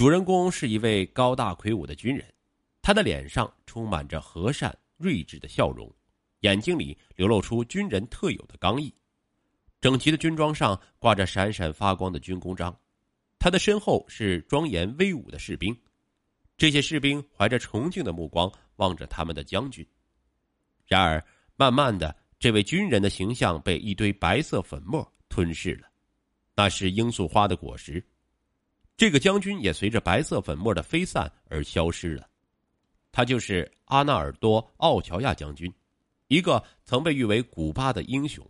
主人公是一位高大魁梧的军人，他的脸上充满着和善睿智的笑容，眼睛里流露出军人特有的刚毅。整齐的军装上挂着闪闪发光的军功章，他的身后是庄严威武的士兵，这些士兵怀着崇敬的目光望着他们的将军。然而，慢慢的，这位军人的形象被一堆白色粉末吞噬了，那是罂粟花的果实。这个将军也随着白色粉末的飞散而消失了。他就是阿纳尔多·奥乔亚将军，一个曾被誉为古巴的英雄。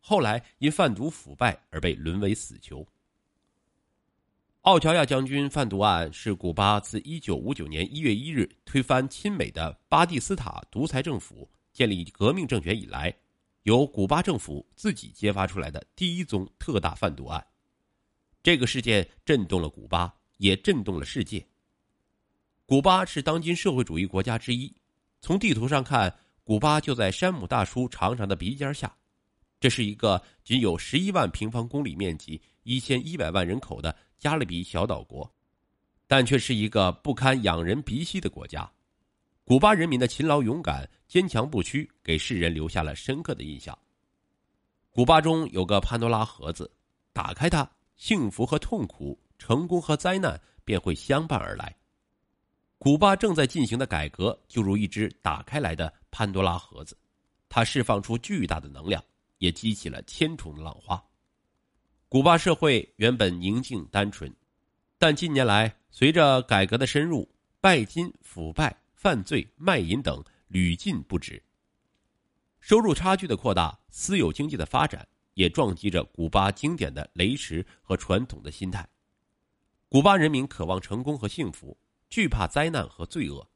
后来因贩毒腐败而被沦为死囚。奥乔亚将军贩毒案是古巴自一九五九年一月一日推翻亲美的巴蒂斯塔独裁政府、建立革命政权以来，由古巴政府自己揭发出来的第一宗特大贩毒案。这个事件震动了古巴，也震动了世界。古巴是当今社会主义国家之一，从地图上看，古巴就在山姆大叔长长的鼻尖下。这是一个仅有十一万平方公里面积、一千一百万人口的加勒比小岛国，但却是一个不堪仰人鼻息的国家。古巴人民的勤劳勇敢、坚强不屈，给世人留下了深刻的印象。古巴中有个潘多拉盒子，打开它，幸福和痛苦、成功和灾难便会相伴而来。古巴正在进行的改革就如一只打开来的潘多拉盒子，它释放出巨大的能量。也激起了千重的浪花。古巴社会原本宁静单纯，但近年来随着改革的深入，拜金、腐败、犯罪、卖淫等屡禁不止。收入差距的扩大，私有经济的发展，也撞击着古巴经典的雷池和传统的心态。古巴人民渴望成功和幸福，惧怕灾难和罪恶。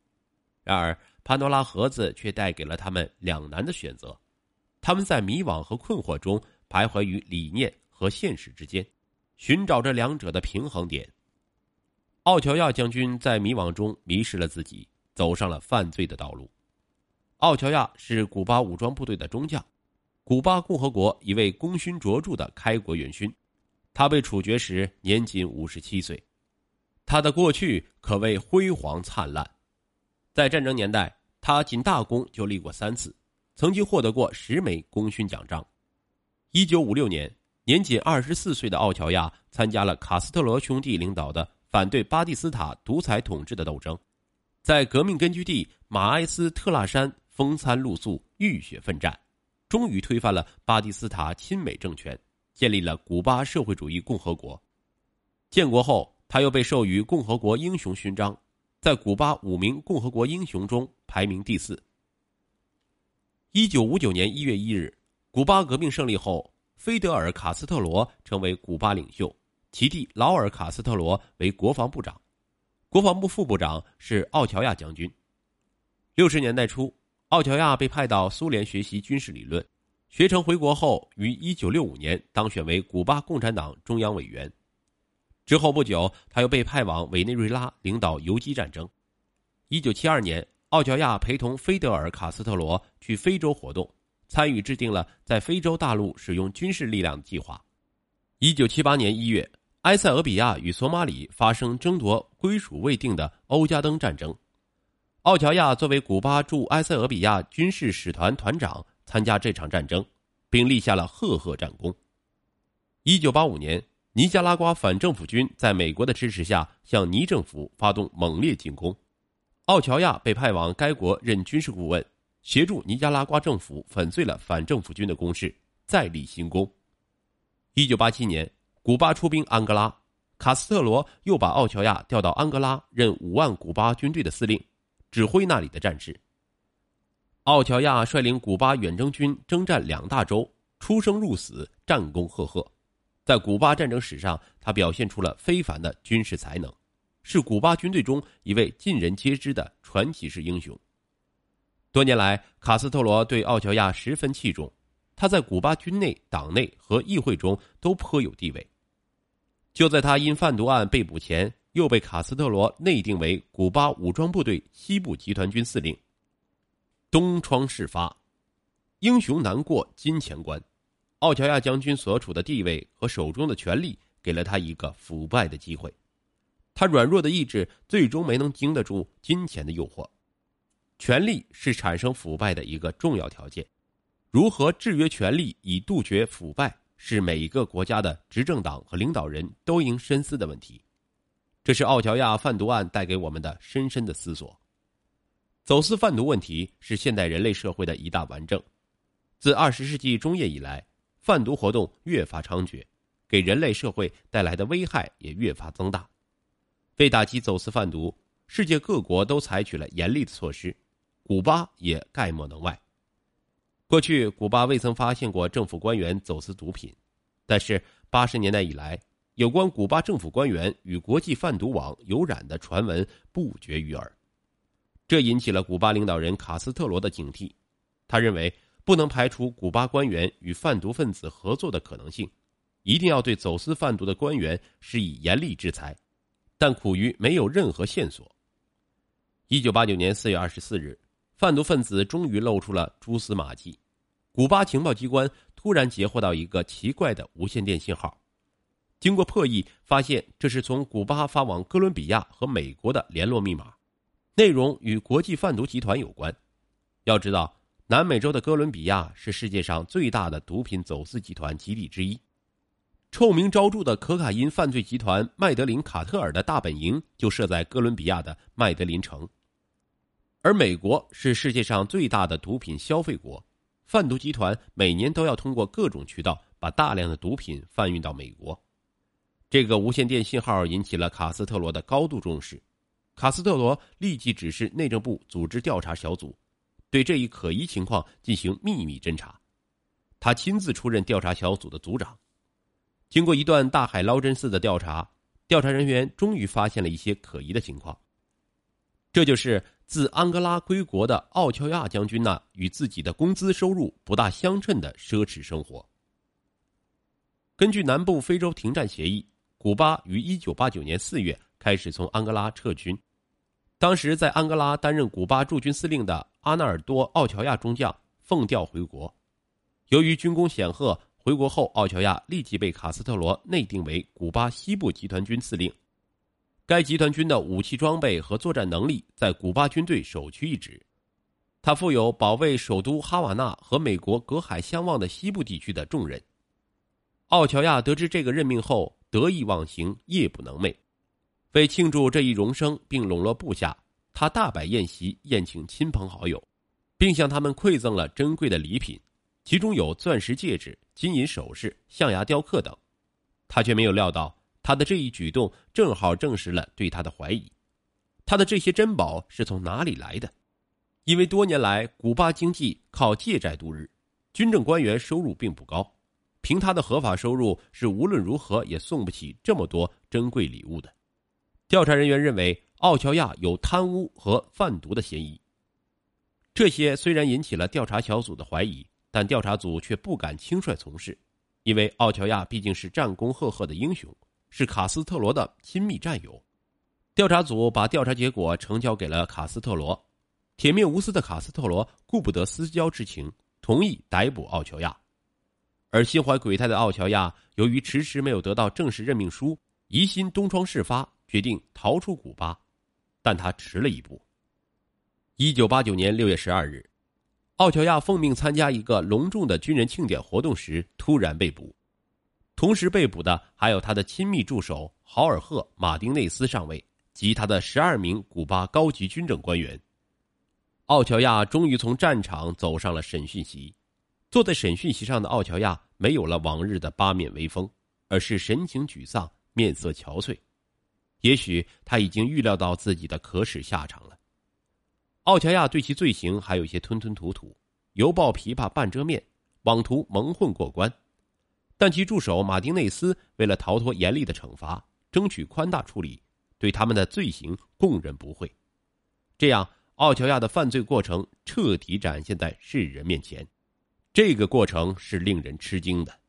然而，潘多拉盒子却带给了他们两难的选择。他们在迷惘和困惑中徘徊于理念和现实之间，寻找着两者的平衡点。奥乔亚将军在迷惘中迷失了自己，走上了犯罪的道路。奥乔亚是古巴武装部队的中将，古巴共和国一位功勋卓著的开国元勋。他被处决时年仅五十七岁，他的过去可谓辉煌灿烂。在战争年代，他仅大功就立过三次。曾经获得过十枚功勋奖章。一九五六年，年仅二十四岁的奥乔亚参加了卡斯特罗兄弟领导的反对巴蒂斯塔独裁统治的斗争，在革命根据地马埃斯特拉山风餐露宿、浴血奋战，终于推翻了巴蒂斯塔亲美政权，建立了古巴社会主义共和国。建国后，他又被授予共和国英雄勋章，在古巴五名共和国英雄中排名第四。一九五九年一月一日，古巴革命胜利后，菲德尔·卡斯特罗成为古巴领袖，其弟劳尔·卡斯特罗为国防部长，国防部副部长是奥乔亚将军。六十年代初，奥乔亚被派到苏联学习军事理论，学成回国后，于一九六五年当选为古巴共产党中央委员。之后不久，他又被派往委内瑞拉领导游击战争。一九七二年。奥乔亚陪同菲德尔·卡斯特罗去非洲活动，参与制定了在非洲大陆使用军事力量的计划。一九七八年一月，埃塞俄比亚与索马里发生争夺归属未定的欧加登战争，奥乔亚作为古巴驻埃塞俄比亚军事使团团长参加这场战争，并立下了赫赫战功。一九八五年，尼加拉瓜反政府军在美国的支持下向尼政府发动猛烈进攻。奥乔亚被派往该国任军事顾问，协助尼加拉瓜政府粉碎了反政府军的攻势，再立新功。一九八七年，古巴出兵安哥拉，卡斯特罗又把奥乔亚调到安哥拉任五万古巴军队的司令，指挥那里的战事。奥乔亚率领古巴远征军征战两大洲，出生入死，战功赫赫，在古巴战争史上，他表现出了非凡的军事才能。是古巴军队中一位尽人皆知的传奇式英雄。多年来，卡斯特罗对奥乔亚十分器重，他在古巴军内、党内和议会中都颇有地位。就在他因贩毒案被捕前，又被卡斯特罗内定为古巴武装部队西部集团军司令。东窗事发，英雄难过金钱关。奥乔亚将军所处的地位和手中的权力，给了他一个腐败的机会。他软弱的意志最终没能经得住金钱的诱惑。权力是产生腐败的一个重要条件，如何制约权力以杜绝腐败，是每一个国家的执政党和领导人都应深思的问题。这是奥乔亚贩毒案带给我们的深深的思索。走私贩毒问题是现代人类社会的一大顽症。自二十世纪中叶以来，贩毒活动越发猖獗，给人类社会带来的危害也越发增大。为打击走私贩毒，世界各国都采取了严厉的措施，古巴也概莫能外。过去，古巴未曾发现过政府官员走私毒品，但是八十年代以来，有关古巴政府官员与国际贩毒网有染的传闻不绝于耳，这引起了古巴领导人卡斯特罗的警惕。他认为不能排除古巴官员与贩毒分子合作的可能性，一定要对走私贩毒的官员施以严厉制裁。但苦于没有任何线索。一九八九年四月二十四日，贩毒分子终于露出了蛛丝马迹。古巴情报机关突然截获到一个奇怪的无线电信号，经过破译，发现这是从古巴发往哥伦比亚和美国的联络密码，内容与国际贩毒集团有关。要知道，南美洲的哥伦比亚是世界上最大的毒品走私集团基地之一。臭名昭著的可卡因犯罪集团麦德林卡特尔的大本营就设在哥伦比亚的麦德林城，而美国是世界上最大的毒品消费国，贩毒集团每年都要通过各种渠道把大量的毒品贩运到美国。这个无线电信号引起了卡斯特罗的高度重视，卡斯特罗立即指示内政部组织调查小组，对这一可疑情况进行秘密侦查，他亲自出任调查小组的组长。经过一段大海捞针似的调查，调查人员终于发现了一些可疑的情况。这就是自安哥拉归国的奥乔亚将军那与自己的工资收入不大相称的奢侈生活。根据南部非洲停战协议，古巴于一九八九年四月开始从安哥拉撤军。当时在安哥拉担任古巴驻军司令的阿纳尔多·奥乔亚中将奉调回国，由于军功显赫。回国后，奥乔亚立即被卡斯特罗内定为古巴西部集团军司令。该集团军的武器装备和作战能力在古巴军队首屈一指。他负有保卫首都哈瓦那和美国隔海相望的西部地区的重任。奥乔亚得知这个任命后，得意忘形，夜不能寐。为庆祝这一荣升并笼络部下，他大摆宴席，宴请亲朋好友，并向他们馈赠了珍贵的礼品。其中有钻石戒指、金银首饰、象牙雕刻等，他却没有料到，他的这一举动正好证实了对他的怀疑。他的这些珍宝是从哪里来的？因为多年来古巴经济靠借债度日，军政官员收入并不高，凭他的合法收入是无论如何也送不起这么多珍贵礼物的。调查人员认为奥乔亚有贪污和贩毒的嫌疑。这些虽然引起了调查小组的怀疑。但调查组却不敢轻率从事，因为奥乔亚毕竟是战功赫赫的英雄，是卡斯特罗的亲密战友。调查组把调查结果呈交给了卡斯特罗，铁面无私的卡斯特罗顾不得私交之情，同意逮捕奥乔亚。而心怀鬼胎的奥乔亚，由于迟迟没有得到正式任命书，疑心东窗事发，决定逃出古巴，但他迟了一步。一九八九年六月十二日。奥乔亚奉命参加一个隆重的军人庆典活动时，突然被捕。同时被捕的还有他的亲密助手豪尔赫·马丁内斯上尉及他的十二名古巴高级军政官员。奥乔亚终于从战场走上了审讯席。坐在审讯席上的奥乔亚没有了往日的八面威风，而是神情沮丧，面色憔悴。也许他已经预料到自己的可耻下场了。奥乔亚对其罪行还有些吞吞吐吐，犹抱琵琶半遮面，妄图蒙混过关。但其助手马丁内斯为了逃脱严厉的惩罚，争取宽大处理，对他们的罪行供认不讳。这样，奥乔亚的犯罪过程彻底展现在世人面前。这个过程是令人吃惊的。